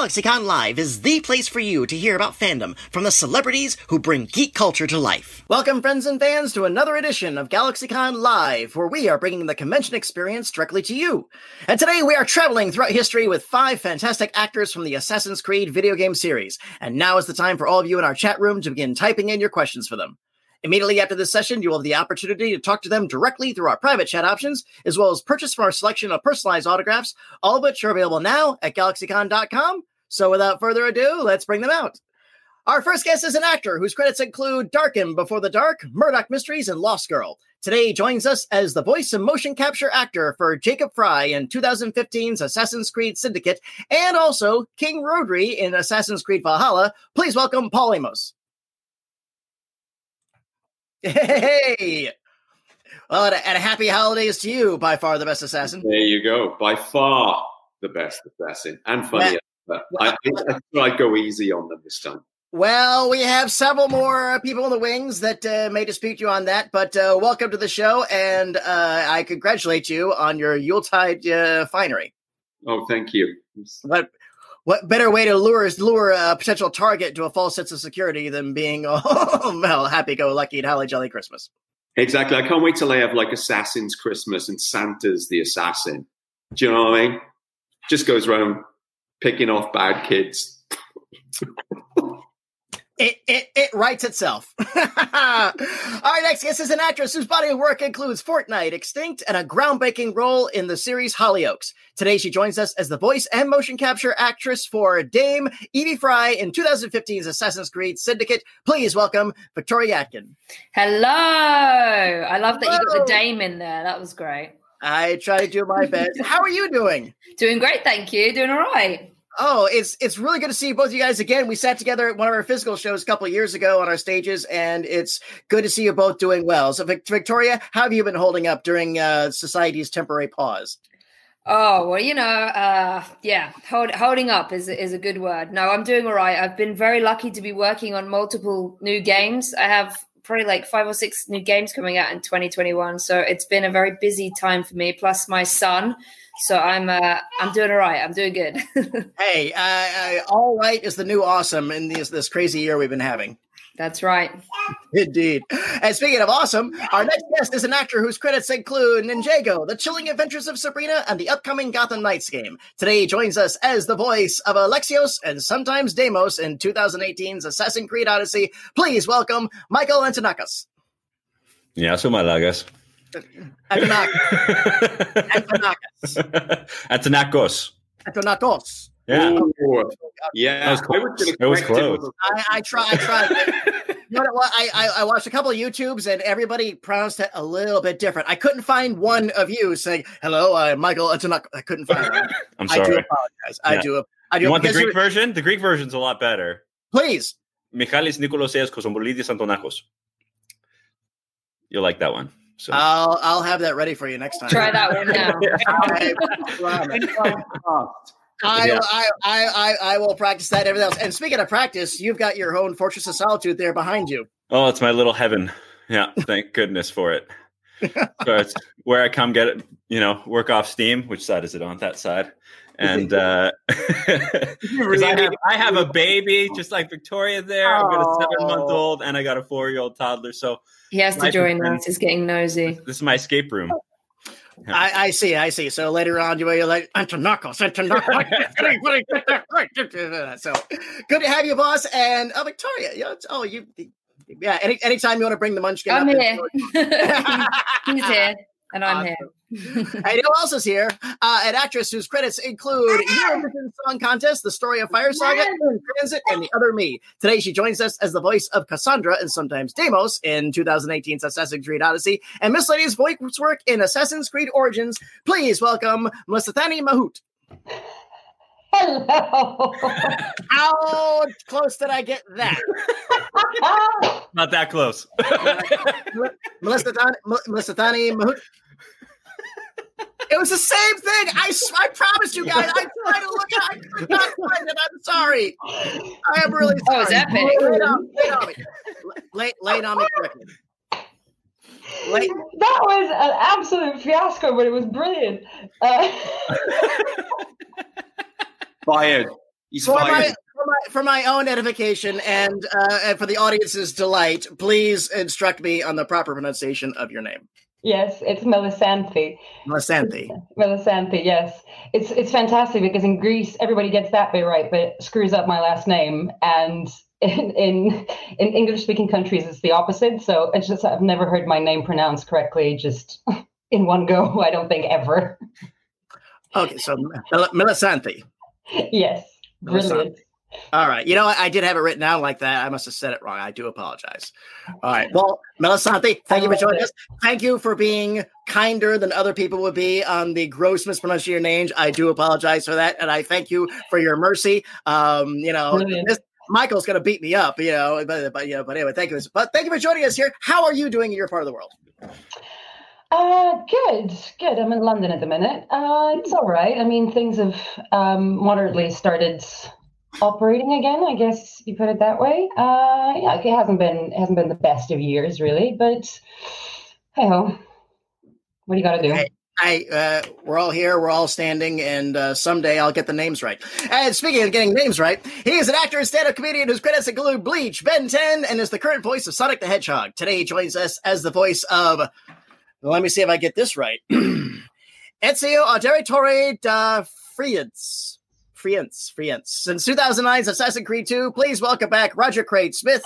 GalaxyCon Live is the place for you to hear about fandom from the celebrities who bring geek culture to life. Welcome, friends and fans, to another edition of GalaxyCon Live, where we are bringing the convention experience directly to you. And today we are traveling throughout history with five fantastic actors from the Assassin's Creed video game series. And now is the time for all of you in our chat room to begin typing in your questions for them. Immediately after this session, you will have the opportunity to talk to them directly through our private chat options, as well as purchase from our selection of personalized autographs, all of which are available now at galaxycon.com. So without further ado, let's bring them out. Our first guest is an actor whose credits include Darken Before the Dark, Murdoch Mysteries, and Lost Girl. Today he joins us as the voice and motion capture actor for Jacob Frye in 2015's Assassin's Creed Syndicate, and also King Rhodri in Assassin's Creed Valhalla. Please welcome Paul Amos. Hey! Well, and a, and a happy holidays to you, by far the best assassin. There you go. By far the best assassin and funny. But I, I, I I'd go easy on them this time. Well, we have several more people in the wings that uh, may dispute you on that, but uh, welcome to the show, and uh, I congratulate you on your Yuletide uh, finery. Oh, thank you. What what better way to lure lure a potential target to a false sense of security than being oh well happy go lucky and holly jolly Christmas? Exactly. I can't wait till I have like Assassin's Christmas and Santa's the assassin. Do you know what I mean? Just goes around picking off bad kids. It, it, it writes itself. All right, next guest is an actress whose body of work includes Fortnite, Extinct, and a groundbreaking role in the series Hollyoaks. Today, she joins us as the voice and motion capture actress for Dame Evie Frye in 2015's Assassin's Creed Syndicate. Please welcome Victoria Atkin. Hello. I love that Hello. you got the Dame in there. That was great. I try to do my best. How are you doing? Doing great, thank you. Doing all right. Oh, it's it's really good to see both of you guys again. We sat together at one of our physical shows a couple of years ago on our stages, and it's good to see you both doing well. So, Victoria, how have you been holding up during uh, society's temporary pause? Oh well, you know, uh, yeah, hold, holding up is is a good word. No, I'm doing all right. I've been very lucky to be working on multiple new games. I have probably like five or six new games coming out in 2021, so it's been a very busy time for me. Plus, my son so I'm uh, I'm doing all right. I'm doing good. hey, uh, all right is the new awesome in this this crazy year we've been having. That's right. Indeed. And speaking of awesome, our next guest is an actor whose credits include Ninjago, The Chilling Adventures of Sabrina, and the upcoming Gotham Knights game. Today he joins us as the voice of Alexios and sometimes Deimos in 2018's Assassin's Creed Odyssey. Please welcome Michael Antonakos. Yeah, so my lagas. Antonakis. Antonakos. Antonakos. Yeah. Ooh. Yeah. That was close. It was close. I, I try. I tried. you know what? I, I, I watched a couple of YouTubes and everybody pronounced it a little bit different. I couldn't find one of you saying hello, I'm Michael Antonakos. I couldn't find one. I'm sorry. I do apologize. I do. I do. You want the Greek version? The Greek version's a lot better. Please. Michalis Nikolaseas Kosombolidis Antonakos. You'll like that one. So I'll I'll have that ready for you next time. Try that one now. I, yeah. I, I, I, I will practice that. Everything else. And speaking of practice, you've got your own Fortress of Solitude there behind you. Oh, it's my little heaven. Yeah, thank goodness for it. so it's where I come get it, you know, work off steam. Which side is it on? That side. And uh, really I, have, I have a baby, just like Victoria there. I've got a seven month old and I got a four year old toddler. So he has to join us. He's getting nosy. This is my escape room. I, I, see, I see. So later on, you're like, Antonakos, Antonakos. so good to have you, boss. And uh, Victoria, you know, oh, you, yeah, any, anytime you want to bring the munchkin I'm up. Here. He's here. And I'm here. and who else is here? Uh, an actress whose credits include Eurovision Song Contest, The Story of Fire Saga, Transit, and The Other Me. Today, she joins us as the voice of Cassandra and sometimes Deimos in 2018's Assassin's Creed Odyssey, and Miss Lady's voice work in Assassin's Creed Origins. Please welcome Mlissthani Mahout. Hello. How close did I get that? Not that close. Melissa Thani, Melissa Thani Mahout. It was the same thing. I, I promise you guys. I tried to look. I could not find it. I'm sorry. I am really sorry. Oh, is that big? Lay it on, lay it on me. Lay, lay it on me correctly. Lay. That was an absolute fiasco, but it was brilliant. Uh, Fired. He's For my, fired. for my for my own edification and uh, and for the audience's delight, please instruct me on the proper pronunciation of your name. Yes, it's Melissanthi. Melissanthi. Melissanthi, yes. It's it's fantastic because in Greece everybody gets that bit right, but it screws up my last name. And in in, in English speaking countries it's the opposite. So it's just I've never heard my name pronounced correctly just in one go, I don't think ever. Okay, so Mel- Melissanthi. yes. Brilliant. All right. You know, what? I did have it written down like that. I must have said it wrong. I do apologize. All right. Well, Melissanthi, thank you for joining us. Thank you for being kinder than other people would be on the gross mispronunciation of your names. I do apologize for that. And I thank you for your mercy. Um, you know, this, Michael's going to beat me up, you know, but, but, you know, but anyway, thank you. But thank you for joining us here. How are you doing in your part of the world? Uh, good, good. I'm in London at the minute. Uh, it's all right. I mean, things have um, moderately started operating again. I guess you put it that way. Uh, yeah, it hasn't been it hasn't been the best of years, really. But hey ho, what do you got to do? Hey. I, uh, we're all here, we're all standing, and uh, someday I'll get the names right. And speaking of getting names right, he is an actor and stand-up comedian whose credits include Bleach, Ben 10, and is the current voice of Sonic the Hedgehog. Today he joins us as the voice of, let me see if I get this right, Ezio Auditore da Firenze. Frience, Frience. Since 2009's Assassin's Creed 2, please welcome back Roger Craig Smith.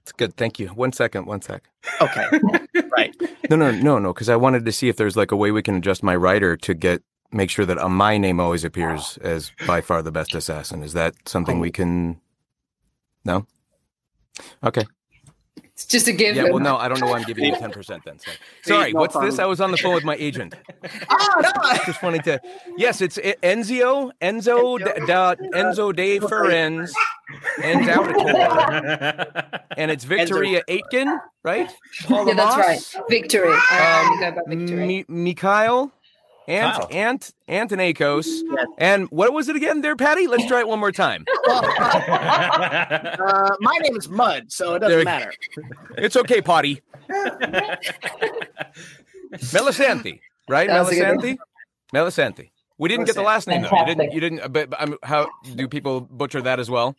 It's good. Thank you. One second. One sec. Okay, right. No, no, no, no. Because I wanted to see if there's like a way we can adjust my writer to get make sure that uh, my name always appears as by far the best assassin. Is that something we can? No. Okay. It's just a given. Yeah. Well, no, I don't know why I'm giving you ten percent then. So. Sorry. What's this? I was on the phone with my agent. Oh, no. Just wanted to. Yes, it's Enzio, Enzo, da, da, Enzo de Ferenz, Enzauditor, and it's Victoria Aitken, right? Paul Yeah, that's right. Victory. Um, go by. Mi- Mikhail, Ant, Kyle. Ant, Antonakos, Yes. and what was it again there, Patty? Let's try it one more time. Uh, my name is Mud, so it doesn't we- matter. It's okay, Potty. Melissanthi, right? That was a good one. Melissanthi? Melissanthi. We didn't get the last name though. You didn't. You didn't. But, but um, how do people butcher that as well?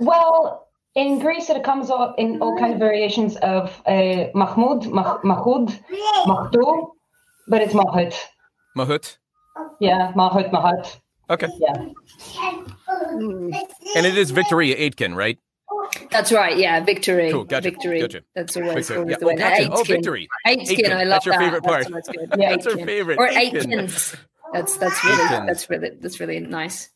Well, in Greece, it comes up in all kind of variations of uh, Mahmoud, Mah- Mahmoud, Mahdu, but it's Mahut. Mahut. Yeah, Mahut, Mahut. Okay. Yeah. Mm. And it is Victoria Aitken, right? That's right. Yeah, victory. Cool, gotcha, Victory. gotcha. That's always, Victory. always Yeah. the Oh, way. gotcha. Oh, Aitken. victory. Aitken. Aitken. I love that. That's your that. favorite part. That's, that's good. Yeah. That's her favorite. Or Aitken. Aitkens. That's that's really Aitkens. that's really that's really nice.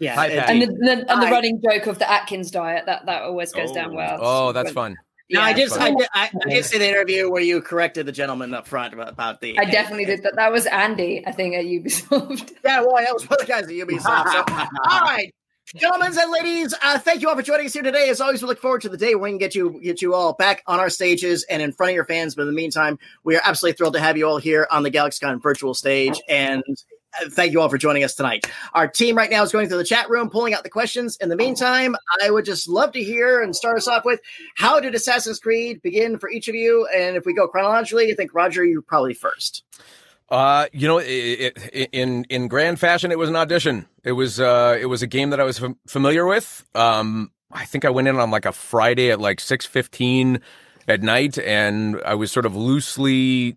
Yeah. Hi. And the, the and the running joke of the Atkins diet that that always goes down Oh. well. Oh, that's When- fun. No, I yeah. I fun. did, I, I did see the interview where you corrected the gentleman up front about, about the. I definitely did that. That was Andy, I think, at Ubisoft. Yeah, well, that was one of the guys at Ubisoft. So, all right, gentlemen and ladies, uh, thank you all for joining us here today. As always, we look forward to the day when we can get you get you all back on our stages and in front of your fans. But in the meantime, we are absolutely thrilled to have you all here on the GalaxyCon virtual stage and. Uh, Thank you all for joining us tonight. Our team right now is going through the chat room, pulling out the questions. In the meantime, I would just love to hear and start us off with how did Assassin's Creed begin for each of you? And if we go chronologically, I think Roger, you're probably first. Uh, you know, it, it, in in grand fashion, it was an audition. It was uh, it was a game that I was fam- familiar with. Um, I think I went in on like a Friday at like six fifteen at night, and I was sort of loosely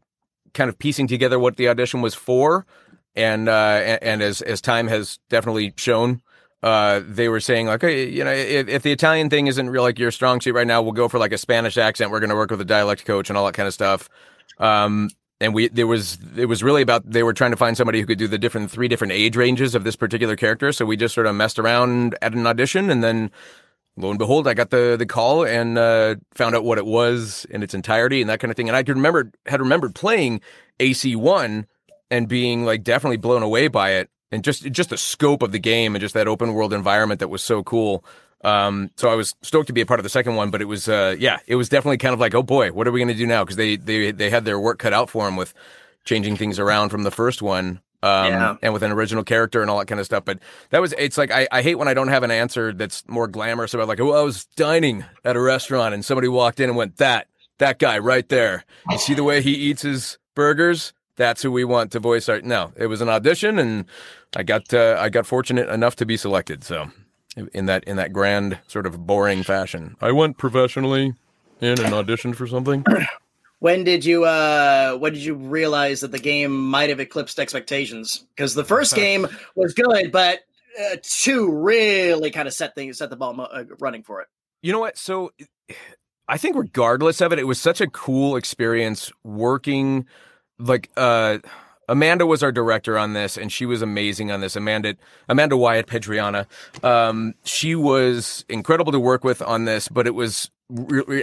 kind of piecing together what the audition was for. And uh, and, as as time has definitely shown, uh, they were saying like, hey, you know, if, if the Italian thing isn't real like your strong suit right now, we'll go for like a Spanish accent. We're going to work with a dialect coach and all that kind of stuff. Um, and we there was it was really about they were trying to find somebody who could do the different three different age ranges of this particular character. So we just sort of messed around at an audition, and then lo and behold, I got the the call and uh, found out what it was in its entirety and that kind of thing. And I could remember had remembered playing AC one and being like definitely blown away by it, and just just the scope of the game and just that open world environment that was so cool. Um, so I was stoked to be a part of the second one, but it was, uh, yeah, it was definitely kind of like, oh boy, what are we going to do now? Because they they they had their work cut out for them with changing things around from the first one. Um, Yeah. and with an original character and all that kind of stuff. But that was, it's like, I, I hate when I don't have an answer that's more glamorous about like, oh, I was dining at a restaurant and somebody walked in and went, that, that guy right there. You see the way he eats his burgers? That's who we want to voice our. No, it was an audition, and I got uh, I got fortunate enough to be selected. So in that in that grand sort of boring fashion, I went professionally in and auditioned for something. when did you uh when did you realize that the game might have eclipsed expectations because the first game was good but uh, two really kind of set things set the ball mo- uh, running for it you know what so i think regardless of it it was such a cool experience working like uh Amanda was our director on this, and she was amazing on this. Amanda Amanda Wyatt Pedriana, um, she was incredible to work with on this. But it was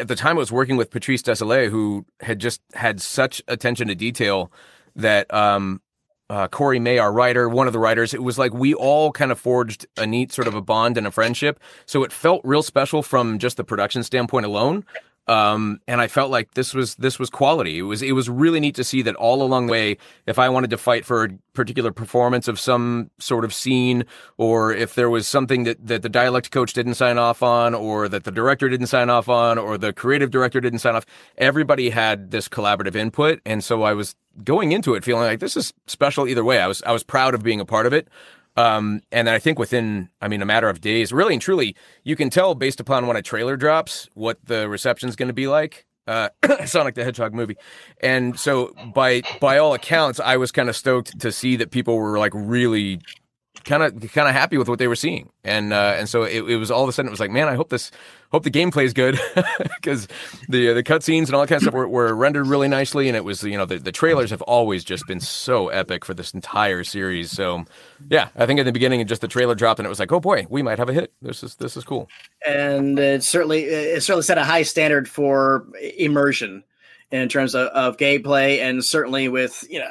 at the time I was working with Patrice Desilets, who had just had such attention to detail that um, uh, Corey May, our writer, one of the writers, it was like we all kind of forged a neat sort of a bond and a friendship. So it felt real special from just the production standpoint alone. Um, and I felt like this was this was quality. It was it was really neat to see that all along the way. If I wanted to fight for a particular performance of some sort of scene, or if there was something that that the dialect coach didn't sign off on, or that the director didn't sign off on, or the creative director didn't sign off, everybody had this collaborative input, and so I was going into it feeling like this is special either way. I was I was proud of being a part of it. Um, and then I think within, I mean, a matter of days, really and truly, you can tell based upon when a trailer drops what the reception is going to be like. Uh, Sonic the Hedgehog movie, and so by by all accounts, I was kind of stoked to see that people were like really kind of kind of happy with what they were seeing, and uh, and so it, it, was all of a sudden it was like, man, I hope this hope the gameplay is good because the the cutscenes and all that kind of stuff were, were, rendered really nicely, and it was you know the, the trailers have always just been so epic for this entire series. So yeah, I think in the beginning just the trailer dropped and it was like, oh boy, we might have a hit. This is this is cool, and it certainly it certainly set a high standard for immersion in terms of, of gameplay, and certainly with you know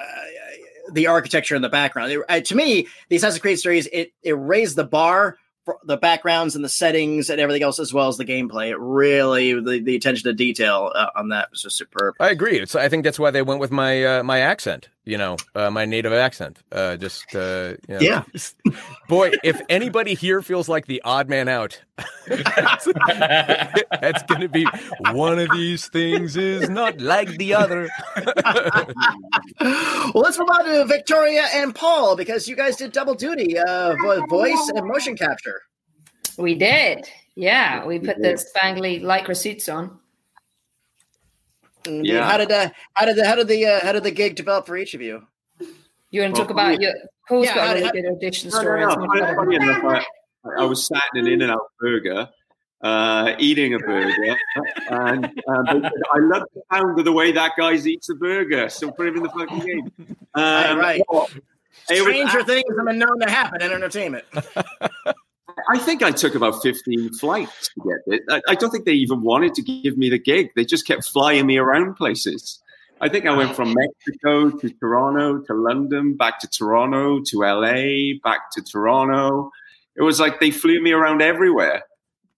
the architecture in the background. It, uh, to me, the Assassin's Creed series it it raised the bar for the backgrounds and the settings and everything else, as well as the gameplay. It really the, the attention to detail uh, on that was just superb. I agree. It's I think that's why they went with my uh, my accent. You know, uh, my native accent. Uh, just uh, you know. yeah. Boy, if anybody here feels like the odd man out, that's, that's going to be one of these things is not like the other. well, let's move on to Victoria and Paul because you guys did double duty, uh, voice and motion capture. We did. Yeah, we put the spangly lycra suits on. Yeah. How did the how did the how did the uh, how did the gig develop for each of you? You want to talk about your Paul's yeah, got a really good audition story. No, no, no. Funny enough, I, I, was sat in an In-N-Out burger, uh, eating a burger, and um, I love the sound of the way that guy eats a burger. So put him in the fucking game. Um, right. Well, Stranger was, things have been known to happen in entertainment. I think I took about 15 flights to get it. I, I, don't think they even wanted to give me the gig. They just kept flying me around places. I think I went from Mexico to Toronto to London, back to Toronto to LA, back to Toronto. It was like they flew me around everywhere.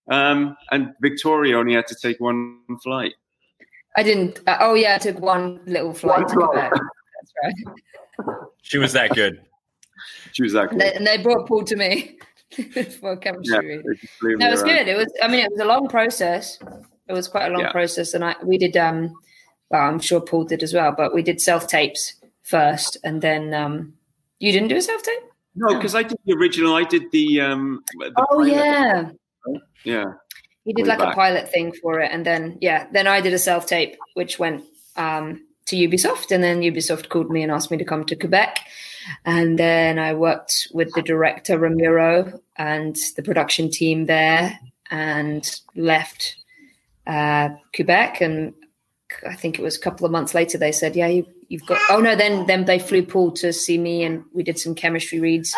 Um, and Victoria only had to take one flight. I didn't. Uh, oh, yeah, I took one little flight one to Quebec. That's right. She was that good. She was that good. And they, and they brought Paul to me. for chemistry. Yeah, no, it was good. It was. I mean, it was a long process. It was quite a long yeah. process, and I we did. Um, well, I'm sure Paul did as well, but we did self tapes first, and then um, you didn't do a self tape. No, because I did the original. I did the. Um, the oh yeah. Yeah. He did like back. a pilot thing for it, and then yeah, then I did a self tape, which went um, to Ubisoft, and then Ubisoft called me and asked me to come to Quebec, and then I worked with the director Ramiro and the production team there, and left uh, Quebec. And I think it was a couple of months later they said, "Yeah, you, have got." Oh no, then then they flew Paul to see me, and we did some chemistry reads.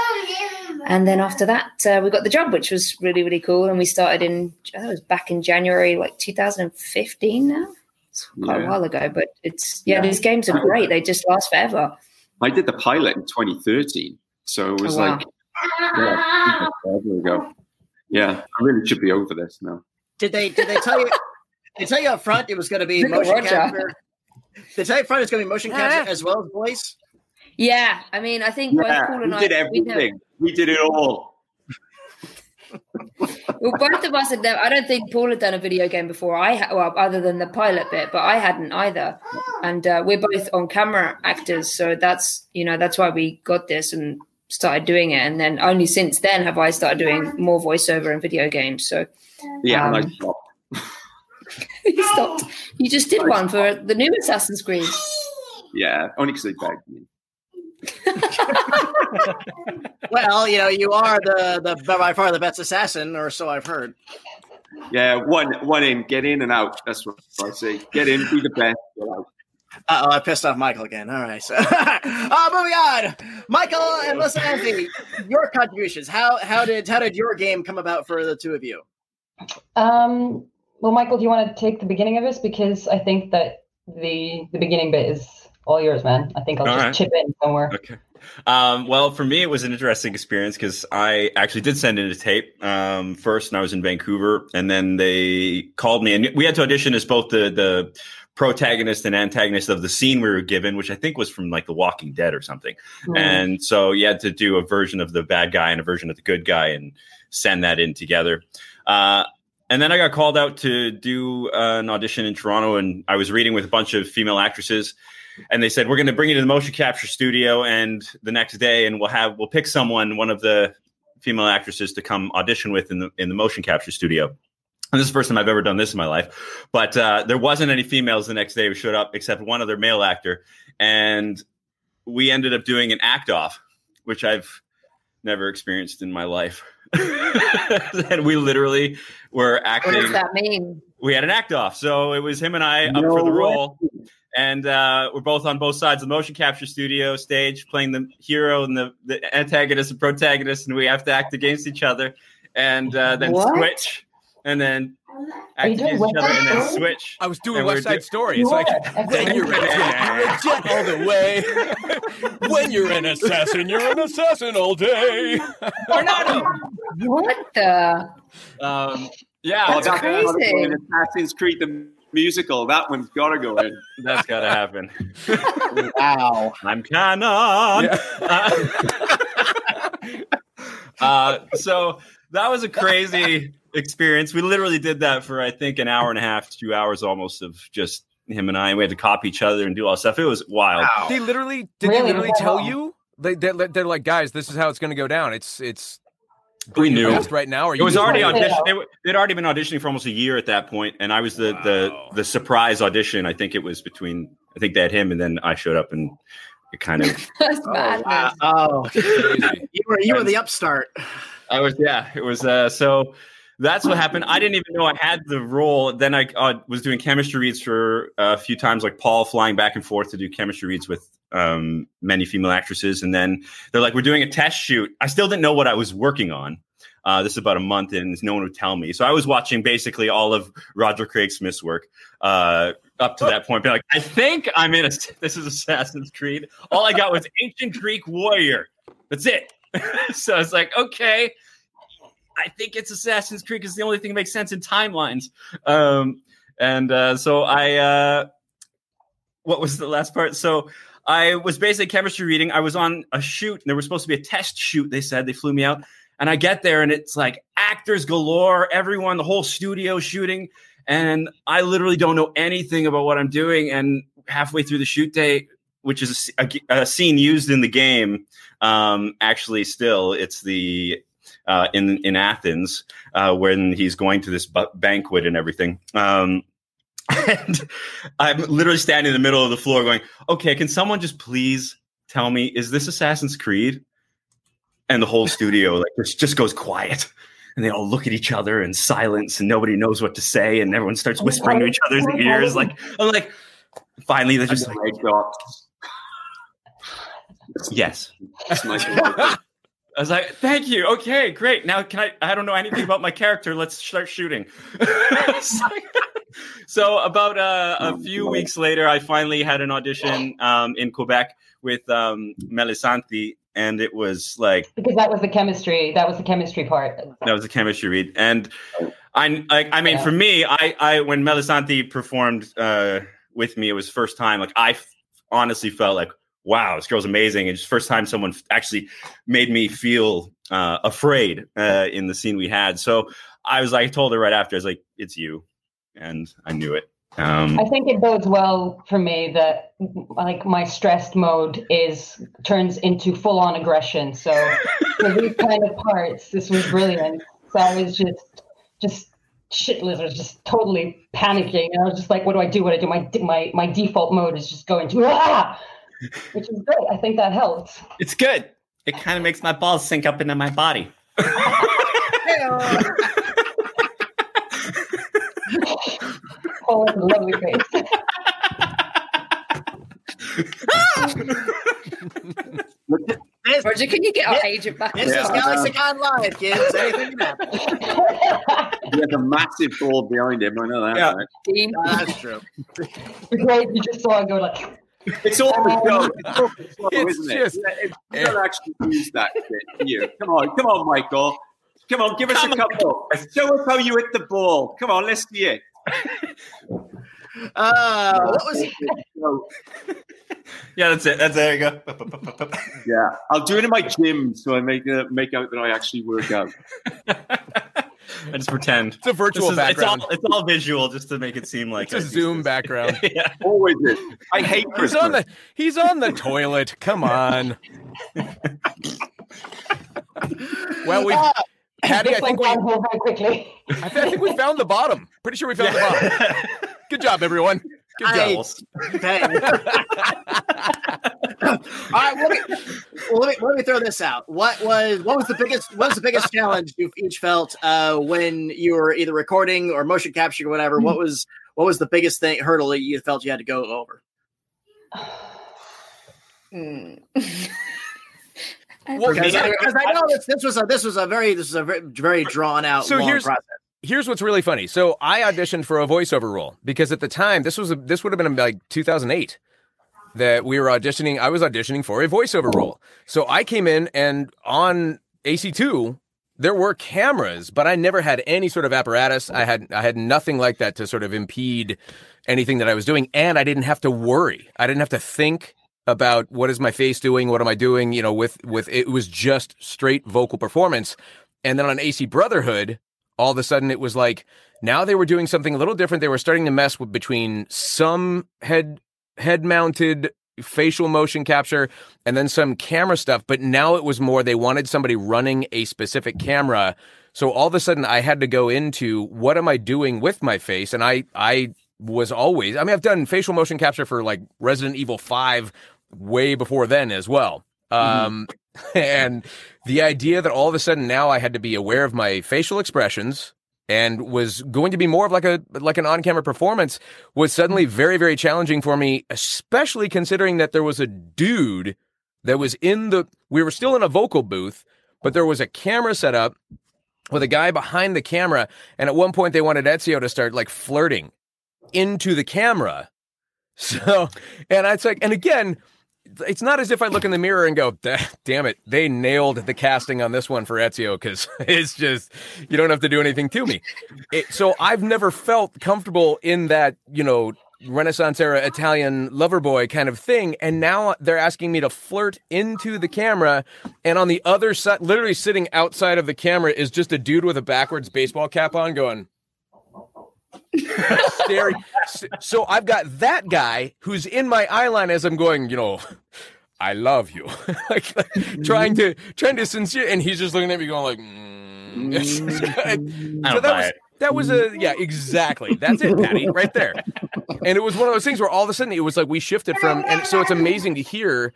And then after that, uh, we got the job, which was really really cool. And we started in that was back in January, like 2015. Now it's quite yeah. a while ago, but it's yeah, yeah, these games are great. They just last forever. I did the pilot in 2013, so it was oh, wow. like yeah, forever ago. Yeah, I really should be over this now. Did they? Did they tell you? they tell you up front it was going to be motion capture. They tell you up front it's going to be motion capture as well as voice. Yeah, I mean, I think yeah, both Paul and we I did everything. We, we did it all. Well, both of us had never. I don't think Paul had done a video game before. I well, other than the pilot bit, but I hadn't either. and uh, we're both on camera actors, so that's you know that's why we got this and started doing it. And then only since then have I started doing more voiceover in video games. So Yeah, Um, I stopped. you stopped. You just did one for the new Assassin's Creed. Yeah, only because they begged me. Well, you know, you are the the by far the best assassin, or so I've heard. Yeah, one one in, get in and out. That's what I say. Get in, be the best. Uh oh, I pissed off Michael again. All right, so uh, moving on. Michael and Melissanthi, your contributions. How how did how did your game come about for the two of you? Um, well, Michael, do you want to take the beginning of this because I think that the the beginning bit is all yours, man. I think I'll All just right. chip in somewhere. Okay. Um, well, for me, it was an interesting experience because I actually did send in a tape um, first, and I was in Vancouver, and then they called me, and we had to audition as both the the protagonist and antagonist of the scene we were given, which I think was from like The Walking Dead or something. Hmm. And so you had to do a version of the bad guy and a version of the good guy, and send that in together. Uh, and then I got called out to do uh, an audition in Toronto, and I was reading with a bunch of female actresses and they said we're going to bring you to the motion capture studio and the next day and we'll have we'll pick someone one of the female actresses to come audition with in the in the motion capture studio and this is the first time I've ever done this in my life, but uh, there wasn't any females the next day who showed up except one other male actor, and we ended up doing an act off, which I've never experienced in my life. and we literally were acting. What acting does that mean? we had an act off. So it was him and I up No for the way. Role. And uh, we're both on both sides of the motion capture studio stage, playing the hero and the, the antagonist and protagonist, and we have to act against each other, and uh, then What? switch, and then act against each other, and then switch. I was doing And West Side do- Story. It's like when you're in Yeah. you're a jet all the way. when you're an assassin, you're an assassin all day. What the? Um, yeah, That's that's gotta go crazy. in Assassin's Creed the musical. That one's got to go in. that's got to happen. Wow. I'm canon. uh, so that was a crazy experience. We literally did that for I think an hour and a half, two hours almost of just him and I. We had to copy each other and do all stuff. It was wild. They literally did. Really? They literally Wow. tell you. They they're, they're like, guys, this is how it's going to go down. It's it's. We knew. right now. Or It was already roll. Yeah. audition. They were- They'd already been auditioning for almost a year at that point, and I was the Wow. the the surprise audition. I think it was between. I think they had him, and then I showed up, and it kind of That's Oh, madness. wow. oh. You were you were the upstart. I was, yeah, it was. Uh, so that's what happened. I didn't even know I had the role. Then I uh, was doing chemistry reads for a few times, like Paul flying back and forth to do chemistry reads with um, many female actresses. And then they're like, we're doing a test shoot. I still didn't know what I was working on. Uh, this is about a month in. No one would tell me. So I was watching basically all of Roger Craig Smith's work uh, up to that point. Being like, I think I'm in a. This is Assassin's Creed. All I got was ancient Greek warrior. That's it. so I was like, okay, I think it's Assassin's Creed because the only thing that makes sense in timelines. Um, and uh, so I, uh, what was the last part? So I was basically chemistry reading. I was on a shoot, and there was supposed to be a test shoot. They said they flew me out, and I get there, and it's like actors galore, everyone, the whole studio shooting, and I literally don't know anything about what I'm doing. And halfway through the shoot day, which is a scene used in the game, um, actually, still it's the uh, in in Athens uh, when he's going to this bu- banquet and everything. Um, and I'm literally standing in the middle of the floor, going, "Okay, can someone just please tell me is this Assassin's Creed?" And the whole studio like just just goes quiet. And they all look at each other in silence, and nobody knows what to say, and everyone starts whispering to each other's ears. Like I'm like, finally, they're just like. "Yes." I was like, "Thank you. Okay, great. Now can I? I don't know anything about my character. Let's start shooting." It's like- so about uh, a few weeks later, I finally had an audition um, in Quebec with um, Melissanthi, and it was like Because that was the chemistry. That was the chemistry part. that was the chemistry read, and I, I, I mean, Yeah. for me, I, I when Melissanthi performed uh, with me, it was first time. Like I f- honestly felt like, wow, this girl's amazing. It's first time someone f- actually made me feel uh, afraid uh, in the scene we had. So I was like, I told her right after, I was like, it's you, and I knew it. Um, I think it bodes well for me that like my stressed mode is turns into full on aggression. So for these kind of parts, this was brilliant. So I was just just shitless. I was just totally panicking. And I was just like, what do I do? What do I do? My my my default mode is just going to ah, which is great. I think that helps. It's good. It kind of makes my balls sink up into my body. Oh, a lovely face. Roger, can you get our agent back? This yeah. is GalaxyCon Live, kids. Anything can happen. He has a massive ball behind him. I know that. Yeah. Right? Uh, that's true. Great. You just saw it go like. It's all the show. It's all the show, it's isn't just, it? It's, you don't actually use that shit, you? Come on, come on, Michael. Come on, give us come a couple. On. Show us how you hit the ball. Come on, let's see it. Uh, what was yeah, that's it. That's there you go. yeah, I'll do it in my gym so I make uh, make out that I actually work out. I just pretend it's a virtual is, background. It's all, it's all, visual, just to make it seem like it's a Zoom background. yeah. Always is. I hate. He's on the he's on the toilet. Come on. well, we. Uh, Patty, I think we quickly. I, th- I think we found the bottom. Pretty sure we found yeah. the bottom. Good job, everyone. Good job. Okay. All right, let me, well, let me let me throw this out. What was what was the biggest what was the biggest challenge you each felt uh, when you were either recording or motion capturing or whatever? What was what was the biggest thing hurdle that you felt you had to go over? Mm. Well, because I, I, know this, this was a this was a very this was a very, very drawn out so here's, process. Here's what's really funny. So I auditioned for a voiceover role because at the time this was a, this would have been like 2008 that we were auditioning. I was auditioning for a voiceover role. So I came in and on AC2 there were cameras, but I never had any sort of apparatus. I had I had nothing like that to sort of impede anything that I was doing, and I didn't have to worry. I didn't have to think about what is my face doing, what am I doing, you know, with with it was just straight vocal performance. And then on AC Brotherhood, all of a sudden it was like now they were doing something a little different. They were starting to mess with between some head head mounted facial motion capture and then some camera stuff, but now it was more they wanted somebody running a specific camera. So all of a sudden I had to go into what am I doing with my face? And I I was always I mean I've done facial motion capture for like Resident Evil 5 way before then as well. Mm-hmm. Um, and the idea that all of a sudden now I had to be aware of my facial expressions and was going to be more of like a like an on-camera performance was suddenly mm-hmm. very very challenging for me especially considering that there was a dude that was in the we were still in a vocal booth but there was a camera set up with a guy behind the camera and at one point they wanted Ezio to start like flirting into the camera so and it's like and again it's not as if I look in the mirror and go, damn it, they nailed the casting on this one for Ezio because it's just, you don't have to do anything to me. It, so I've never felt comfortable in that, you know, Renaissance era Italian lover boy kind of thing. And now they're asking me to flirt into the camera. And on the other side, literally sitting outside of the camera, is just a dude with a backwards baseball cap on going, staring. So I've got that guy who's in my eyeline as I'm going, you know, I love you, like, like trying to trying to sincere, and he's just looking at me going like, mm. so that was it. that was a yeah exactly that's it, Patty, right there. And it was one of those things where all of a sudden it was like we shifted from, and so it's amazing to hear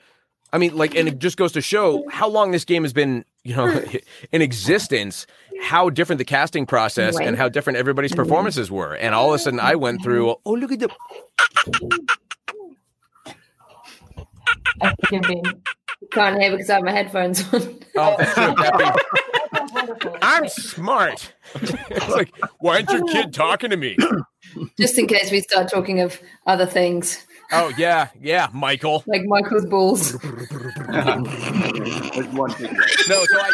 I mean, like, and it just goes to show how long this game has been, you know, in existence, how different the casting process and how different everybody's mm-hmm. performances were. And all of a sudden I went mm-hmm. through, oh, look at the. I think you're being. Can't hear because I have my headphones on. Oh. I'm smart. it's like, why aren't your kid talking to me? Just in case we start talking of other things. Oh yeah, yeah, Michael. Like Michael's balls. no, so I,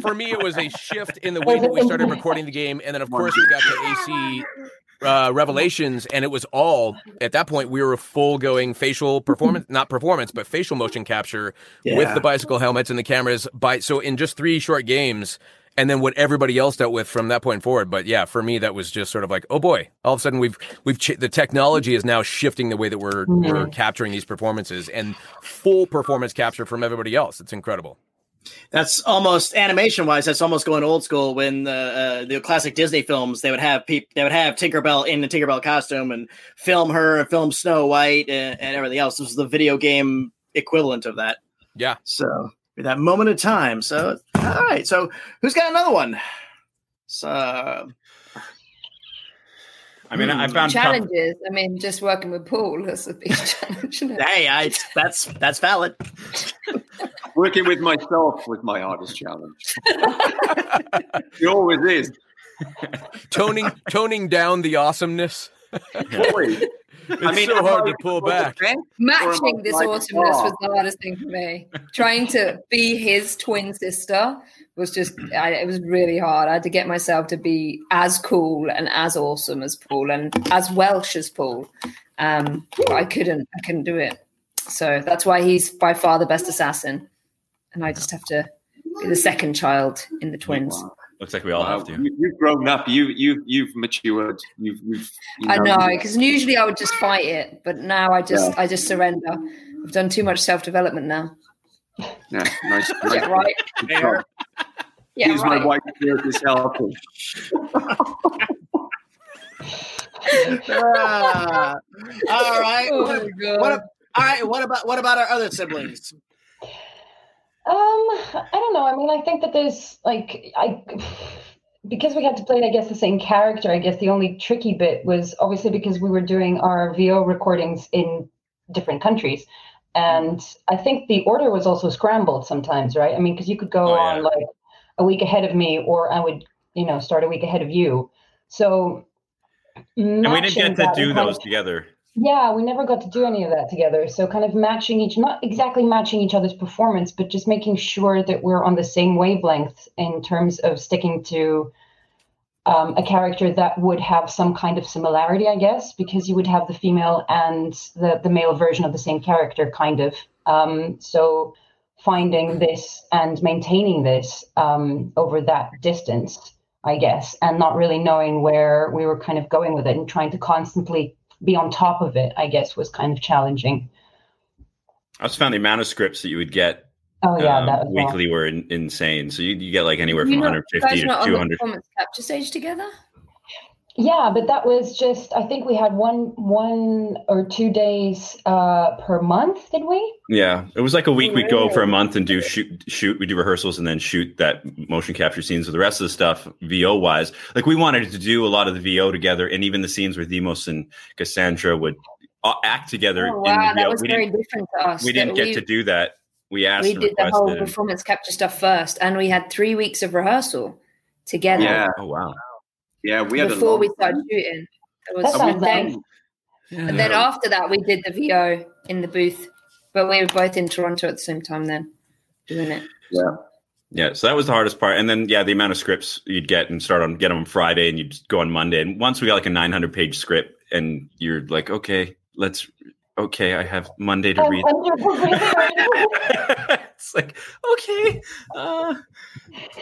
for me, it was a shift in the way that we started recording the game, and then of course we got to AC uh, Revelations, and it was all at that point we were full going facial performance, not performance, but facial motion capture yeah. with the bicycle helmets and the cameras. By so in just three short games, and then what everybody else dealt with from that point forward. But yeah, for me, that was just sort of like, oh boy, all of a sudden we've we've ch- the technology is now shifting the way that we're Mhm. we're capturing these performances and full performance capture from everybody else. It's incredible. That's almost animation wise. That's almost going old school. When the uh, the classic Disney films, they would have peop- they would have Tinkerbell in the Tinkerbell costume and film her and film Snow White and, and everything else. This is the video game equivalent of that. Yeah. So that moment of time. So all right. So who's got another one? So I mean, I Hmm. found tough- Challenges. I mean, just working with Paul, that's a big challenge. hey, I that's that's valid. Working with myself was my hardest challenge. it always is. Toning toning down the awesomeness. Always. It's so am hard to pull back. Matching this awesomeness was the hardest thing for me. Trying to be his twin sister was just, I, it was really hard. I had to get myself to be as cool and as awesome as Paul and as Welsh as Paul. Um, I couldn't, I couldn't do it. So that's why he's by far the best assassin. And I just have to be the second child in the twins. Looks like we all Wow, have to. you, you've grown up. You you you've matured. You've, you've you I know, because usually I would just fight it, but now I just, I just surrender. I've done too much self development now. Yeah, nice. nice Yeah, right. Good. Yeah, Use right. my white beard is helping. Ah, all right. Oh What, what, all right. What about what about our other siblings? Um, I don't know. I mean, I think that there's like I because we had to play, I guess, the same character. I guess the only tricky bit was obviously because we were doing our VO recordings in different countries, and I think the order was also scrambled sometimes, right? I mean, because you could go Oh, yeah. on like a week ahead of me, or I would, you know, start a week ahead of you. So. And we didn't get to do those together. together. Yeah, we never got to do any of that together. So kind of matching each, not exactly matching each other's performance, but just making sure that we're on the same wavelength in terms of sticking to um, a character that would have some kind of similarity, I guess, because you would have the female and the, the male version of the same character, kind of. Um, so finding this and maintaining this um, over that distance, I guess, and not really knowing where we were kind of going with it and trying to constantly be on top of it, I guess, was kind of challenging. I just found the amount of scripts that you would get Oh yeah, um, that was all. weekly were in, insane. So you, you get like anywhere You from not- you 150 guys to not on the 200. performance capture stage together? Yeah, but that was just I think we had one one or two days uh per month, did we? Yeah, it was like a week. We'd go for a month and do shoot, shoot. We do rehearsals and then shoot that motion capture scenes. with the rest of the stuff, VO wise, like we wanted to do a lot of the VO together, and even the scenes where Deimos and Cassandra would uh, act together. Oh, in wow, the VO. that was we very didn't, different to us. we didn't that get to do that. We asked we did the whole performance capture stuff first, and we had three weeks of rehearsal together Yeah, oh wow! Yeah. We had a before long we started shooting. It was, That sounds and then, nice. and then after that, we did the VO in the booth, but we were both in Toronto at the same time. Then doing it. Yeah. Yeah, so that was the hardest part, and then yeah, the amount of scripts you'd get and start on get them on Friday, and you'd go on Monday. And once we got like a 900 page script, and you're like, okay, let's, okay, I have Monday to read. it's like okay, uh,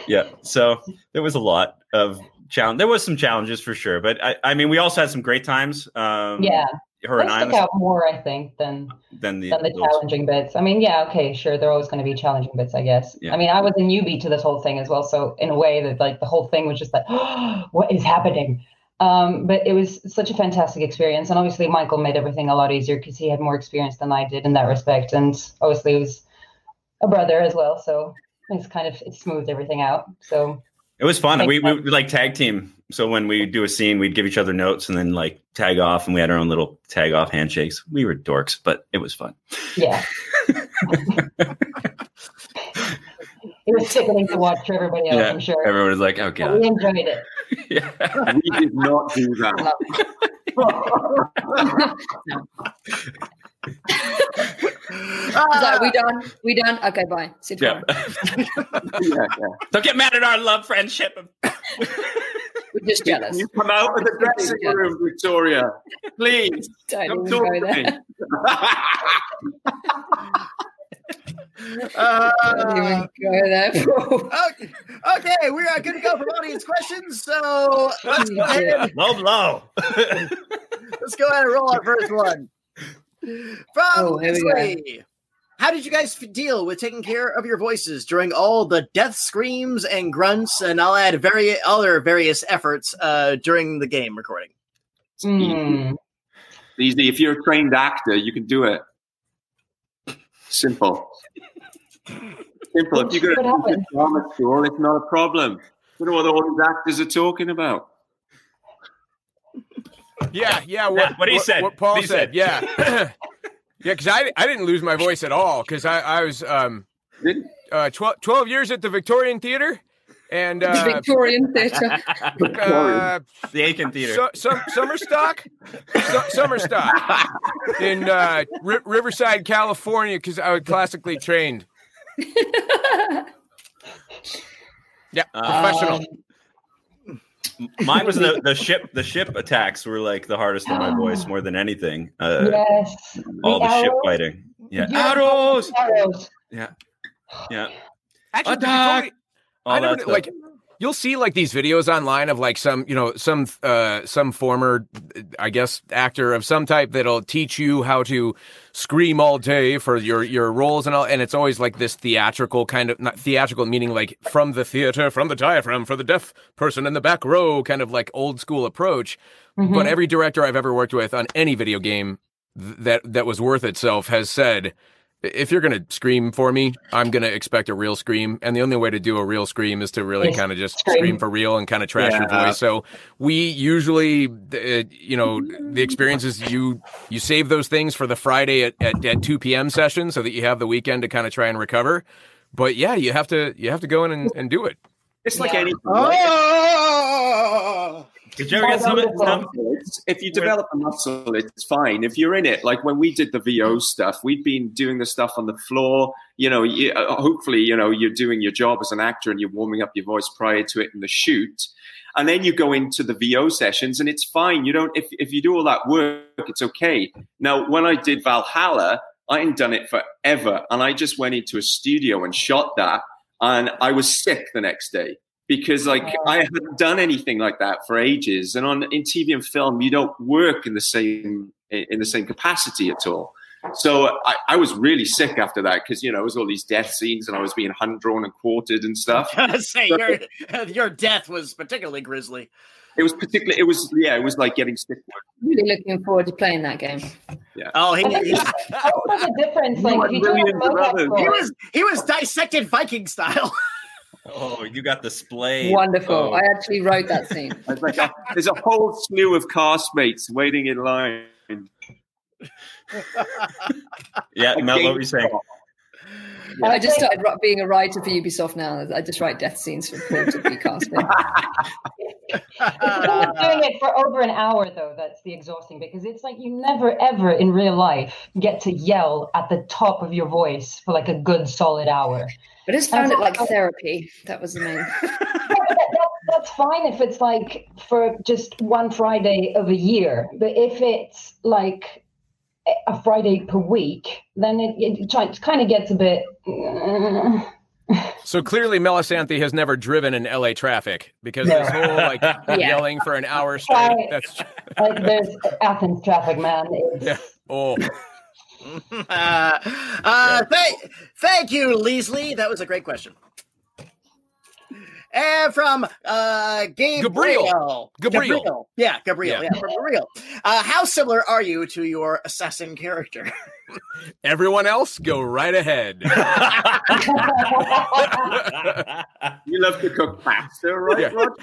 yeah. So there was a lot of challenge. There was some challenges for sure, but I, I mean, we also had some great times. Um, yeah, her and I stick out more, I think, than than the, than the challenging bits. I mean, yeah, okay, sure, there are always going to be challenging bits, I guess. Yeah. I mean, I was a newbie to this whole thing as well, so in a way that like the whole thing was just like, what is happening? Um, but it was such a fantastic experience, and obviously Michael made everything a lot easier because he had more experience than I did in that respect, and obviously he was a brother as well, so it's kind of it smoothed everything out. So It was fun. Thanks, We, we we, like tag team. So when we do a scene, we'd give each other notes and then like tag off, and we had our own little tag off handshakes. We were dorks, but it was fun. yeah. It was sickening to watch for everybody else, Yeah, I'm sure. Everyone was like, "Oh But god." we enjoyed it. yeah. we did not do that. He's like, we done? We done? Okay, bye. Sit Yeah. yeah, yeah. Don't get mad at our love friendship. We're just jealous. You come out of the dressing room, Victoria. Please. Don't Come talk go to me. there. Uh, go there. Paul. okay, okay, we are good to go for audience questions. So let's go ahead, Low blow. let's go ahead and roll our first one. From Oh, here we. Leslie. How did you guys deal with taking care of your voices during all the death screams and grunts, and I'll add very other various efforts uh, during the game recording? Hmm. Easy. If you're a trained actor, you can do it. Simple. Simple. If you're What going to drama school, it's not a problem. You know what all these actors are talking about. Yeah, yeah. What, what he said. What Paul What said. said. Yeah, yeah. Because I I didn't lose my voice at all because I I was um Didn't- uh 12, 12 years at the Victorian Theater and The uh, Victorian Theatre. uh the Aiken Theater. su- some summer stock su- summer stock in uh, Ri- Riverside, California because I was classically trained. Yeah, professional. Um, Mine was the, the ship. The ship attacks were like the hardest on my voice more than anything. Uh, yes. all the, ship fighting. Yeah, Yeah. arrows. Arrows. Yeah. Actually, the Attack! Victoria- All I never that kn- like you'll see like these videos online of like some you know some uh some former i guess actor of some type that'll teach you how to scream all day for your your roles and all and it's always like this theatrical kind of not theatrical meaning like from the theater from the diaphragm for the deaf person in the back row kind of like old school approach Mhm. but every director i've ever worked with on any video game th- that that was worth itself has said if you're going to scream for me, I'm going to expect a real scream. And the only way to do a real scream is to really Yes, kind of just scream. scream for real and kind of trash your voice. So we usually, uh, you know, the experience is you, you save those things for the Friday at, at, at 2 p.m. session so that you have the weekend to kind of try and recover. But yeah, you have to, you have to go in and, and do it. It's like Yeah. anything. right? Oh, Did you some? some if you develop a muscle, it's fine. If you're in it, like when we did the VO stuff, we'd been doing the stuff on the floor. You know, you, uh, hopefully, you know, you're doing your job as an actor and you're warming up your voice prior to it in the shoot. And then you go into the VO sessions and it's fine. You don't, if, if you do all that work, it's okay. Now, when I did Valhalla, I hadn't done it forever. And I just went into a studio and shot that. And I was sick the next day because like oh. I hadn't done anything like that for ages. And on in TV and film, you don't work in the same in the same capacity at all. So I, I was really sick after that because you know it was all these death scenes and I was being hand drawn and quartered and stuff. say your your death was particularly grisly. It was particularly it was yeah it was like getting sick. really looking forward to playing that game. Yeah. Oh, he, I think he, it's also the difference. Like, if you do Millions a of Modoc others. role- he was he was dissected Viking style. Oh, you got the splay. Wonderful. Oh, I actually wrote that scene. Like, oh, there's a whole slew of castmates waiting in line. yeah, Mel, what were you saying? I just started being a writer for Ubisoft now. I just write death scenes for Paul to be cast in. It's someone doing it for over an hour though that's the exhausting because it's like you never ever in real life get to yell at the top of your voice for like a good solid hour. I just found it like therapy. That was the main. Yeah, but that, that, that's fine if it's like for just one Friday of a year, but if it's like a- a Friday per week, then it, it, kind of gets a bit. uh, So clearly, Melissanthi has never driven in LA traffic because No. this whole like yelling for an hour straight. Right. That's like there's Athens traffic, man. It's, yeah. Oh, uh, uh, thank, thank you, Leslie. That was a great question. And from uh, Gabriel. Gabriel. Yeah, Gabriel. Yeah. Yeah, from Gabriel. Uh, how similar are you to your assassin character? everyone else, go right ahead. You love to cook pasta, right? Yeah. Roger?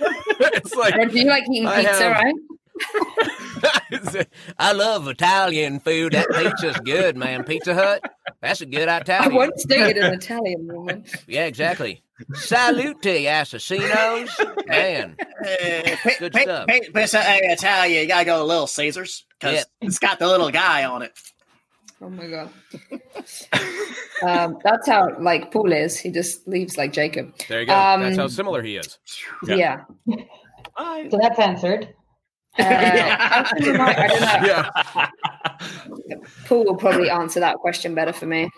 it's like Do you like eating pizza, have- right? I love Italian food. That pizza's good, man. Pizza Hut, that's a good Italian. I Italian. once dated an Italian woman. Yeah, exactly. Salute, assassinos. Man, Uh, Good pa- stuff. pa- pa- pa- I you, you gotta go to Little Caesars because Yeah. it's got the little guy on it. Oh my god. um, that's how like Paul is. He just leaves like Jacob. there you go. Um, that's how similar he is. Yeah. so that's answered. Uh, actually, you might- I don't know. Yeah. Paul will probably answer that question better for me.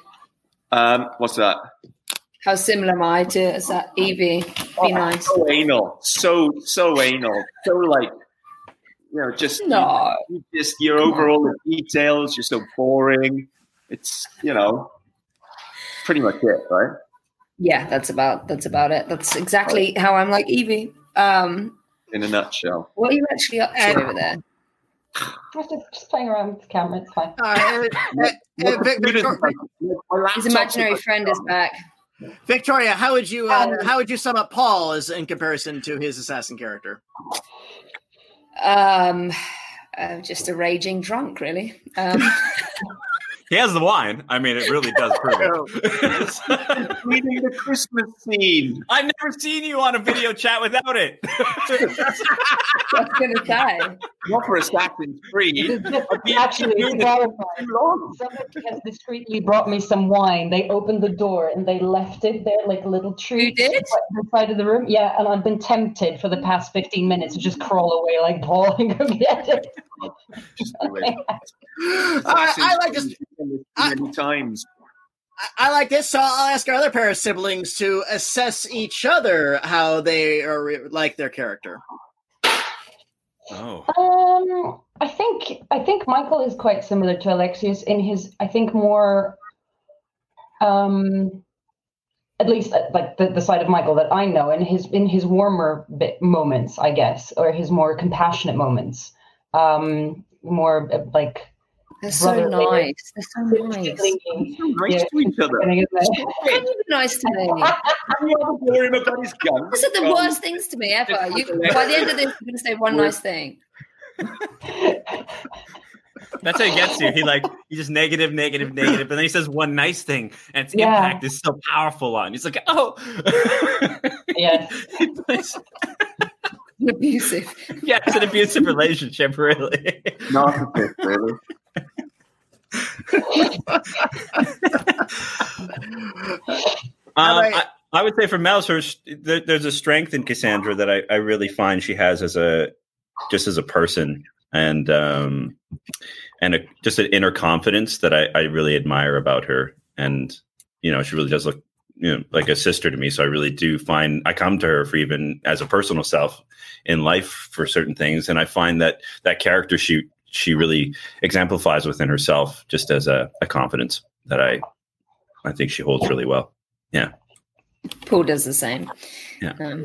Um, what's that? How similar am I to is that Evie? Be Oh, nice. So anal. So so anal. So like you know, just No. you just you're over all the details, you're so boring. It's you know pretty much it, right? Yeah, that's about that's about it. That's exactly how I'm like Evie. Um, In a nutshell. what are you actually up to over there? I was just, just playing around with the camera. It's fine. Uh, uh, uh, What the Vic- food is Victor- like, my laptop's His imaginary friend is back. Victoria, how would you uh, Um, how would you sum up Paul as in comparison to his assassin character? Um, uh, just a raging drunk, really. Um, He has the wine. I mean, it really does prove it. Reading the Christmas scene. I've never seen you on a video chat without it. I was gonna say. Not for Assassin's Creed. Actually, to clarify, Too long. somebody has discreetly brought me some wine. They opened the door and they left it there like a little treat. did? at the side of the room. Yeah, and I've been tempted for the past 15 minutes to just crawl away like Paul and go get it. Just do it. I, I like this. I- Many times. I like this, so I'll ask our other pair of siblings to assess each other how they are like their character. Oh. Um, I think I think Michael is quite similar to Alexios in his. I think more. Um, at least uh, like the, the side of Michael that I know, in his in his warmer bit moments, I guess, or his more compassionate moments. Um, more uh, like They're so nice. They're so nice. So nice Yeah. to each other. How can you be nice to me? You ever bore him about his gun? Those are the um, worst things to me ever. You, by the end of this, you're going to say one nice thing. That's how he gets you. He like he just negative, negative, negative, but then he says one nice thing, and its Yeah. impact is so powerful on. He's like, oh, Yes. It's- Abusive. yeah, it's an abusive relationship, really. Narcissist, really. Um. I, I would say for there, there's a strength in Kassandra that I, I really find she has as a just as a person, and um, and a, just an inner confidence that I, I really admire about her. And you know, she really does look you know like a sister to me. So I really do find I come to her for even as a personal self in life for certain things, and I find that that character she she really exemplifies within herself just as a, a confidence that I I think she holds really well. Yeah. Paul does the same. Yeah. Um,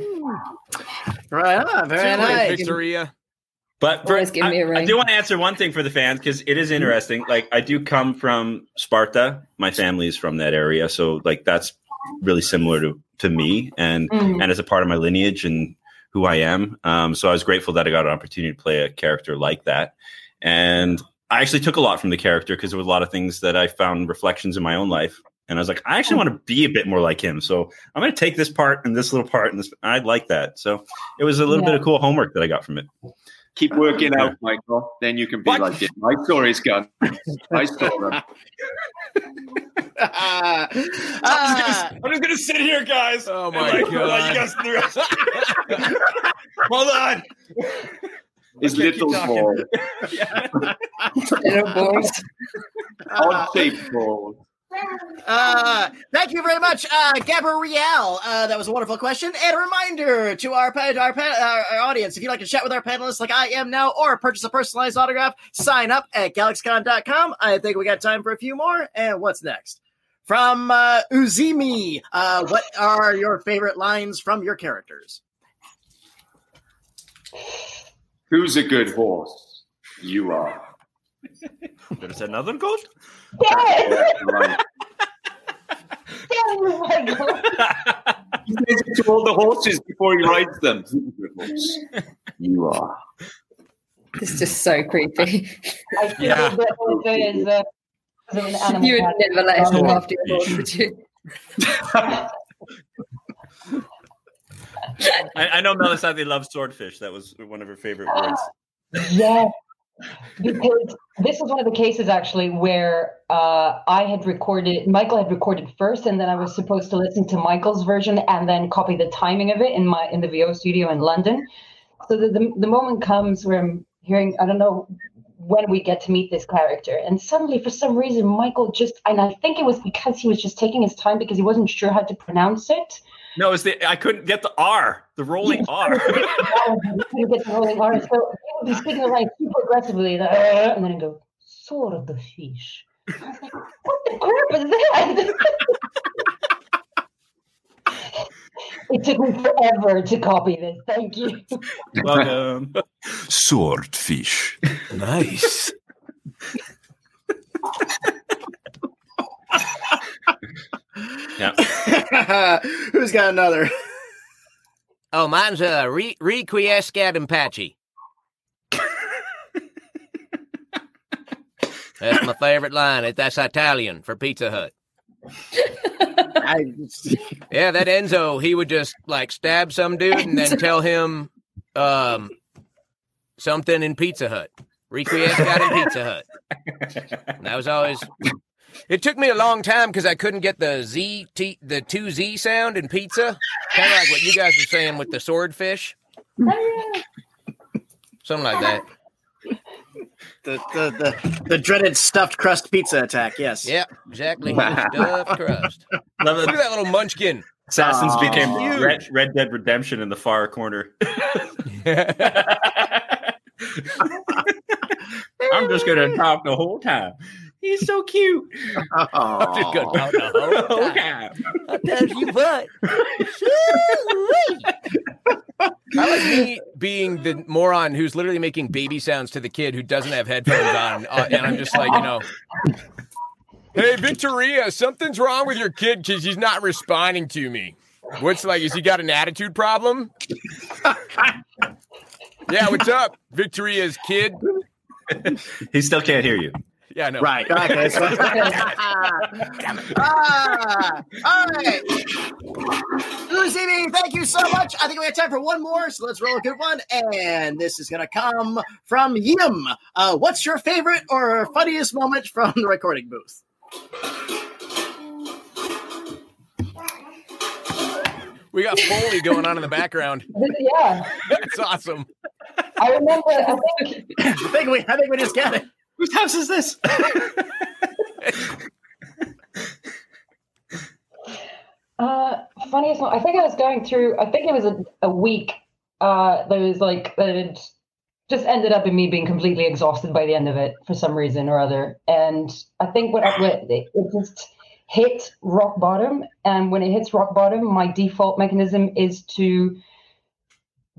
Right on, very Certainly, nice. Victoria. But for, Always give me a I, I ring. do want to answer one thing for the fans because it is interesting. Like I do come from Sparta. My family is from that area, so like that's really similar to to me, and Mm. and as a part of my lineage and who I am. Um, so I was grateful that I got an opportunity to play a character like that, and I actually took a lot from the character because there was a lot of things that I found reflections in my own life. And I was like, I actually want to be a bit more like him. So I'm going to take this part and this little part and this. I like that. So it was a little bit of cool homework that I got from it. Keep working out, Michael. Then you can be What? like it. I saw his gun. I saw them. Ah, I'm just gonna sit here, guys. Oh my like, God. let you guys do the rest. Hold on. His Okay, little talking. ball. little boys. Odd shaped ball. Uh, thank you very much, uh, Gabrielle. Uh, that was a wonderful question. And a reminder to our pa- our, pa- our, our audience: if you'd like to chat with our panelists like I am now, or purchase a personalized autograph, sign up at galaxycon.com. I think we got time for a few more. And what's next? From uh, Uzimi, uh, what are your favorite lines from your characters? Who's a good horse? You are. There's another goat. Yes! Right. Yes, Michael. He says it to all the horses before he rides them. Who's a good horse? You are. It's just so creepy. I feel Yeah. that Jose is uh, is an animal. You would never let him Oh, look after your horse, would you? I, I know Melissanthi loves swordfish. That was one of her favorite words. Yes, because this is one of the cases actually where uh, I had recorded, Michael had recorded first, and then I was supposed to listen to Michael's version and then copy the timing of it in my in the VO studio in London. So the, the, the moment comes where I'm hearing, I don't know when we get to meet this character. And suddenly, for some reason, Michael just, and I think it was because he was just taking his time because he wasn't sure how to pronounce it. No, it's the I couldn't get the R, the rolling R. He couldn't get the rolling R. So he would be speaking the line super aggressively, like, "Uh," and then he'd go, sword of fish. I was like, what the crap is that? it took me forever to copy this. Thank you. Welcome. Swordfish. Nice. Yeah. Who's got another? Oh, mine's uh, re- Requiescat and pace. That's my favorite line. That's Italian for Pizza Hut. Yeah, that Enzo, he would just like stab some dude and then tell him um something in Pizza Hut. Requiescat in Pizza Hut. And that was always. It took me a long time because I couldn't get the Z T the two Z sound in pizza. Kind of like what you guys were saying with the swordfish. Something like that. the, the the the dreaded stuffed crust pizza attack. Yes. Yeah, exactly. Stuffed crust. Love Look that at that little munchkin. Assassins Aw. became Red, Red Dead Redemption in the far corner. I'm just gonna talk the whole time. He's so cute. Oh. Just gonna talk the whole whole time. time. I tell you what. I like me being the moron who's literally making baby sounds to the kid who doesn't have headphones on, uh, and I'm just like, you know, hey Victoria, something's wrong with your kid because he's not responding to me. What's like? Is he got an attitude problem? yeah, what's up, Victoria's kid? He still can't hear you. Yeah, no, Right. Okay. So, ah, all right. Lucy, thank you so much. I think we have time for one more, so let's roll a good one. And this is going to come from Yim. Uh, what's your favorite or funniest moment from the recording booth? We got Foley going on in the background. yeah, That's awesome. I remember. I think I think we, I think we just got it. Whose house is this? Uh, funniest one. I think I was going through. I think it was a, a week. Uh, that was like that just ended up in me being completely exhausted by the end of it for some reason or other. And I think what I, it just hit rock bottom. And when it hits rock bottom, my default mechanism is to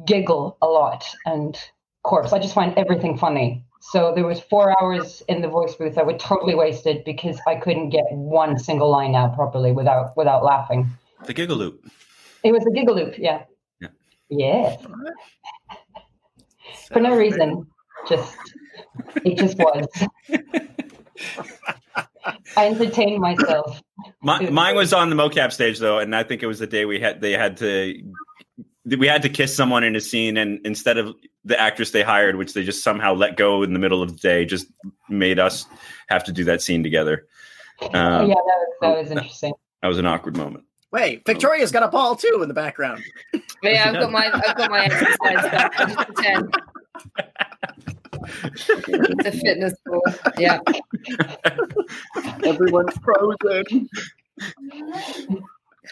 giggle a lot and corpse. I just find everything funny. So there was four hours in the voice booth that were totally wasted because I couldn't get one single line out properly without without laughing. The giggle loop. It was the giggle loop, yeah. Yeah. Yeah. For no reason. Just it just was. I entertained myself. My, mine was on the mocap stage though, and I think it was the day we had they had to we had to kiss someone in a scene, and instead of the actress they hired, which they just somehow let go in the middle of the day, just made us have to do that scene together. Oh, Um, yeah, that was that was interesting. That was an awkward moment. Wait, Victoria's got a ball too in the background. Yeah, I've got my I've got my exercise stuff. I just pretend. It's a fitness ball. Yeah. Everyone's frozen.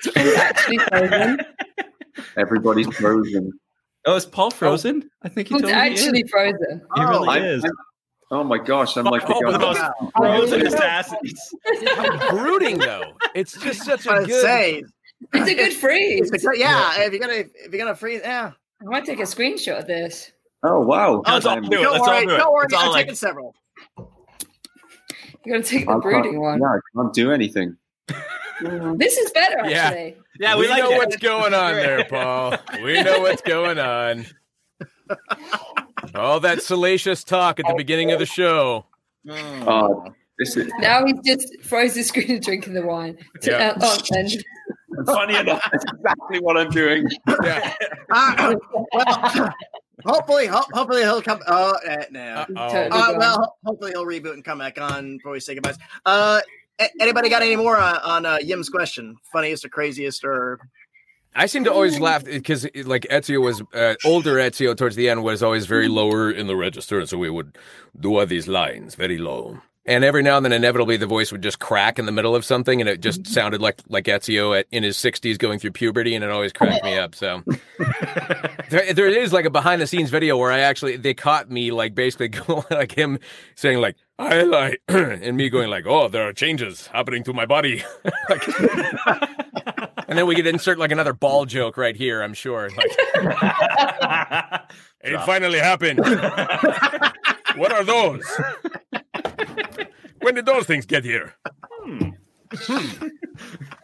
It's actually frozen. Everybody's frozen. Oh, is Paul oh, frozen? I think he It's told me he actually frozen. He really oh, I- is. I'm- oh my gosh, I'm like the Oh, the guy. most frozen assassins. Brooding though, it's just such a I'd good. say, It's a good freeze. it's a- yeah. If you're gonna if you're gonna freeze, yeah. I want to take a screenshot of this. Oh wow. Let's all I'm- do it. Don't Let's all worry, do it. don't worry. I'm like taking several. You're gonna take the brooding one. Yeah, I can't do anything. This is better Yeah. actually. Yeah, we, we, like know it. what's going on there, Paul. We know what's going on. All that salacious talk at the beginning of the show. Uh, this is Now he's just froze the screen and drinking the wine. Yeah. Oh, funny enough. that's exactly what I'm doing. Yeah. Ah, well, hopefully, ho- hopefully he'll come. Oh uh, no. Uh-oh. Uh, well, hopefully he'll reboot and come back on before we say goodbyes. Uh, a- anybody got any more on, on uh, Yim's question? Funniest or craziest or I seem to always laugh eh, because eh, like Ezio was uh, older. Ezio towards the end was always very mm-hmm. lower in the register, and so we would do all these lines very low. And every now and then, inevitably, the voice would just crack in the middle of something, and it just mm-hmm. sounded like like Ezio at, in his sixties going through puberty, and it always cracked me up. So there, there is like a behind the scenes video where I actually they caught me like basically going like him saying like I like and me going like oh there are changes happening to my body, like, and then we could insert like another ball joke right here. I'm sure. Like, it finally happened. what are those? when did those things get here? Hmm. Hmm.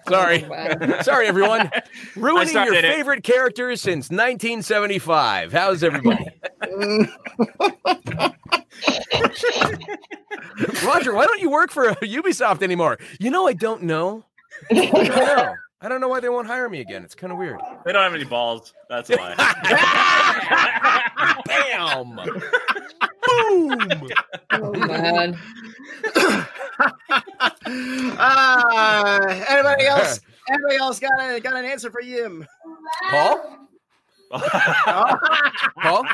Sorry. Oh, Sorry, everyone. Ruining your started it. favorite characters since 1975. How's everybody? Roger, why don't you work for Ubisoft anymore? You know, I don't know. I don't know. I don't know why they won't hire me again. It's kind of weird. They don't have any balls. That's why. Bam! Boom! Oh man. uh, anybody else? Anybody else got a, got an answer for you? Paul? Paul?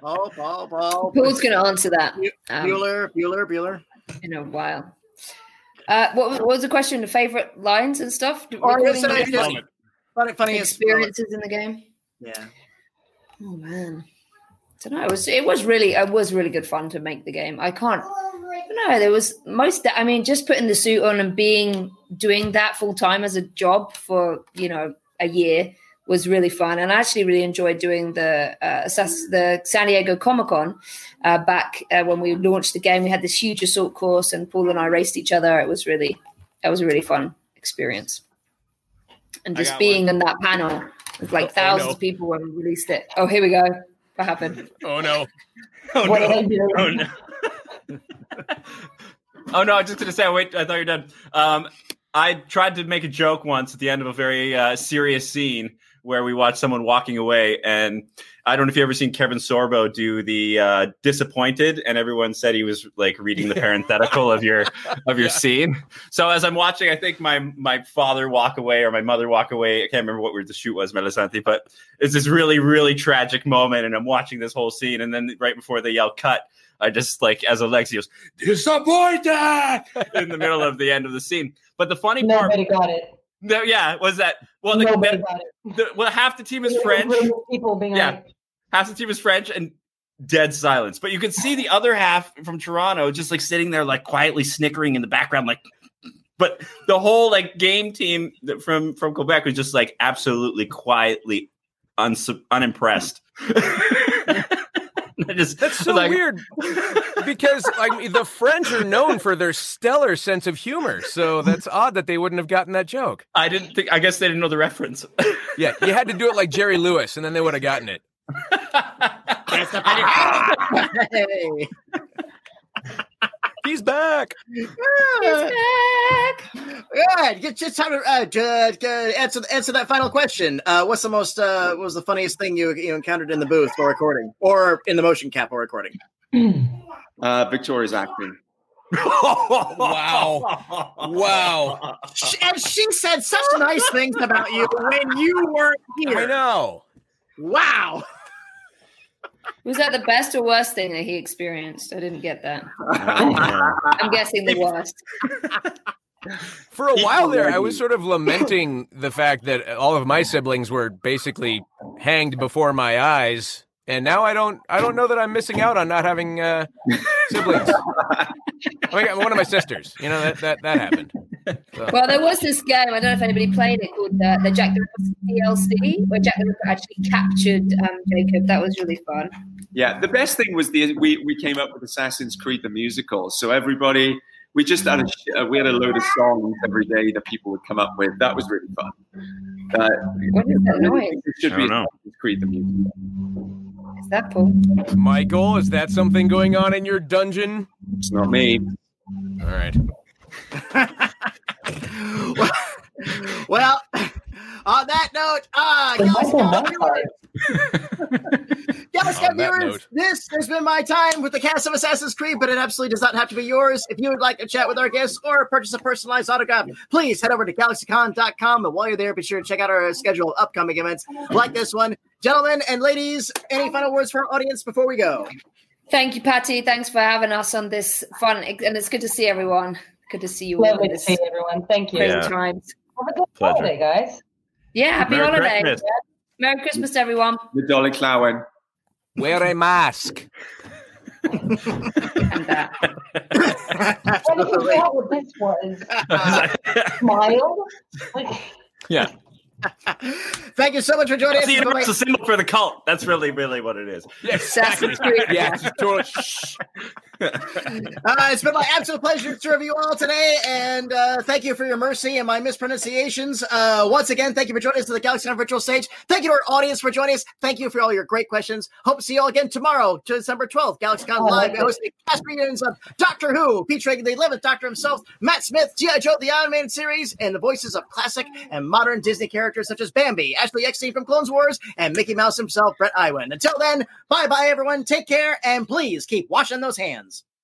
Paul, Paul, Paul. Paul's going to answer that um, Bueller, Bueller, Bueller. in a while. Uh, what, was- what was the question? The favorite lines and stuff? Or Recording just, uh, the just funny, funny experiences in the game. Yeah. Oh man, I don't know. It was it was really it was really good fun to make the game. I can't. No. There was most. I mean, just putting the suit on and being doing that full time as a job for you know a year was really fun. And I actually really enjoyed doing the uh, the San Diego Comic Con uh, back uh, when we launched the game. We had this huge assault course, and Paul and I raced each other. It was really that was a really fun experience. And just being in that panel with like Oh, oh, thousands no. of people when we released it. Oh, here we go. What happened? Oh no. oh What did I no! do? Oh no! oh no! I was just gonna say. Wait, I thought you were done. Um, I tried to make a joke once at the end of a very uh, serious scene where we watched someone walking away, and I don't know if you ever seen Kevin Sorbo do the uh, disappointed, and everyone said he was like reading the parenthetical of your of your scene. So as I'm watching, I think my my father walk away or my mother walk away. I can't remember what word the shoot was, Melissanthi, but it's this really really tragic moment, and I'm watching this whole scene, and then right before they yell cut. I just like as Alexi goes disappointed in the middle of the end of the scene. But the funny part, Nobody got it. No, yeah, was that well, the, Nobody the, got it. the- well, half the team is French, People being Yeah. like, half the team is French, and dead silence. But you could see the other half from Toronto just like sitting there, like quietly snickering in the background, like. But the whole like game team that- from from Quebec was just like absolutely quietly uns- unimpressed. I just, That's so like- weird because like the French are known for their stellar sense of humor. So that's odd that they wouldn't have gotten that joke. I didn't think. I guess they didn't know the reference. Yeah, you had to do it like Jerry Lewis, and then they would have gotten it. Hey. He's back. Yeah, get just time to uh, j- j- answer answer that final question. Uh, what's the most uh, what was the funniest thing you you encountered in the booth while recording, or in the motion cap while recording? Uh, Victoria's acting. Wow. Wow. Sh- And she said such nice things about you when you weren't here. I know. Wow. Was that the best or worst thing that he experienced? I didn't get that. I'm guessing the worst. For a while there, I was sort of lamenting the fact that all of my siblings were basically hanged before my eyes, and now I don't. I don't know that I'm missing out on not having uh, siblings. I got one of my sisters. You know that that that happened. So- Well, there was this game. I don't know if anybody played it called uh, the Jack the Ripper DLC, where Jack the Ripper actually captured um, Jacob. That was really fun. Yeah, the best thing was the we we came up with Assassin's Creed the musical. So everybody, we just had a uh, we had a load of songs every day that people would come up with. That was really fun. Uh, What is that noise? It should I be don't know. Assassin's Creed the musical. Is that Paul? Michael, is that something going on in your dungeon? It's not me. All right. well, on that note, uh, The Galaxy Michael Con Mann part. viewers, Galaxy Con on that viewers, note. this has been my time with the cast of Assassin's Creed, but it absolutely does not have to be yours. If you would like to chat with our guests or purchase a personalized autograph, please head over to galaxycon.com. And while you're there, be sure to check out our schedule of upcoming events like this one. Gentlemen and ladies, any final words for our audience before we go? Thank you, Patty. Thanks for having us on this fun, and it's good to see everyone. Good to see you all. Lovely in to see everyone. Thank you. crazy Yeah. times. Have a good Pleasure. holiday, guys. Yeah, happy Merry holiday. Christmas. Merry Christmas, everyone. The Dolly Clowen. Wear a mask. And that. What did you know what this was? Smile? Yeah. Thank you so much for joining us. It's the Bye-bye. symbol for the cult. That's really, really what it is. Assassin's Creed. Yeah, it's totally- shh. Uh, it's been my absolute pleasure to serve you all today, and uh, thank you for your mercy and my mispronunciations. Uh, once again, thank you for joining us to the Galaxy Night virtual stage. Thank you to our audience for joining us. Thank you for all your great questions. Hope to see you all again tomorrow, December 12th, GalaxyCon Oh, Live, hosting cast reunions of Doctor Who, featuring the 11th Doctor himself, Matt Smith, G.I. Joe, the Iron Man series, and the voices of classic and modern Disney characters such as Bambi, Ashley Eckstein from Clone Wars, and Mickey Mouse himself, Bret Iwan. Until then, bye bye, everyone. Take care, and please keep washing those hands.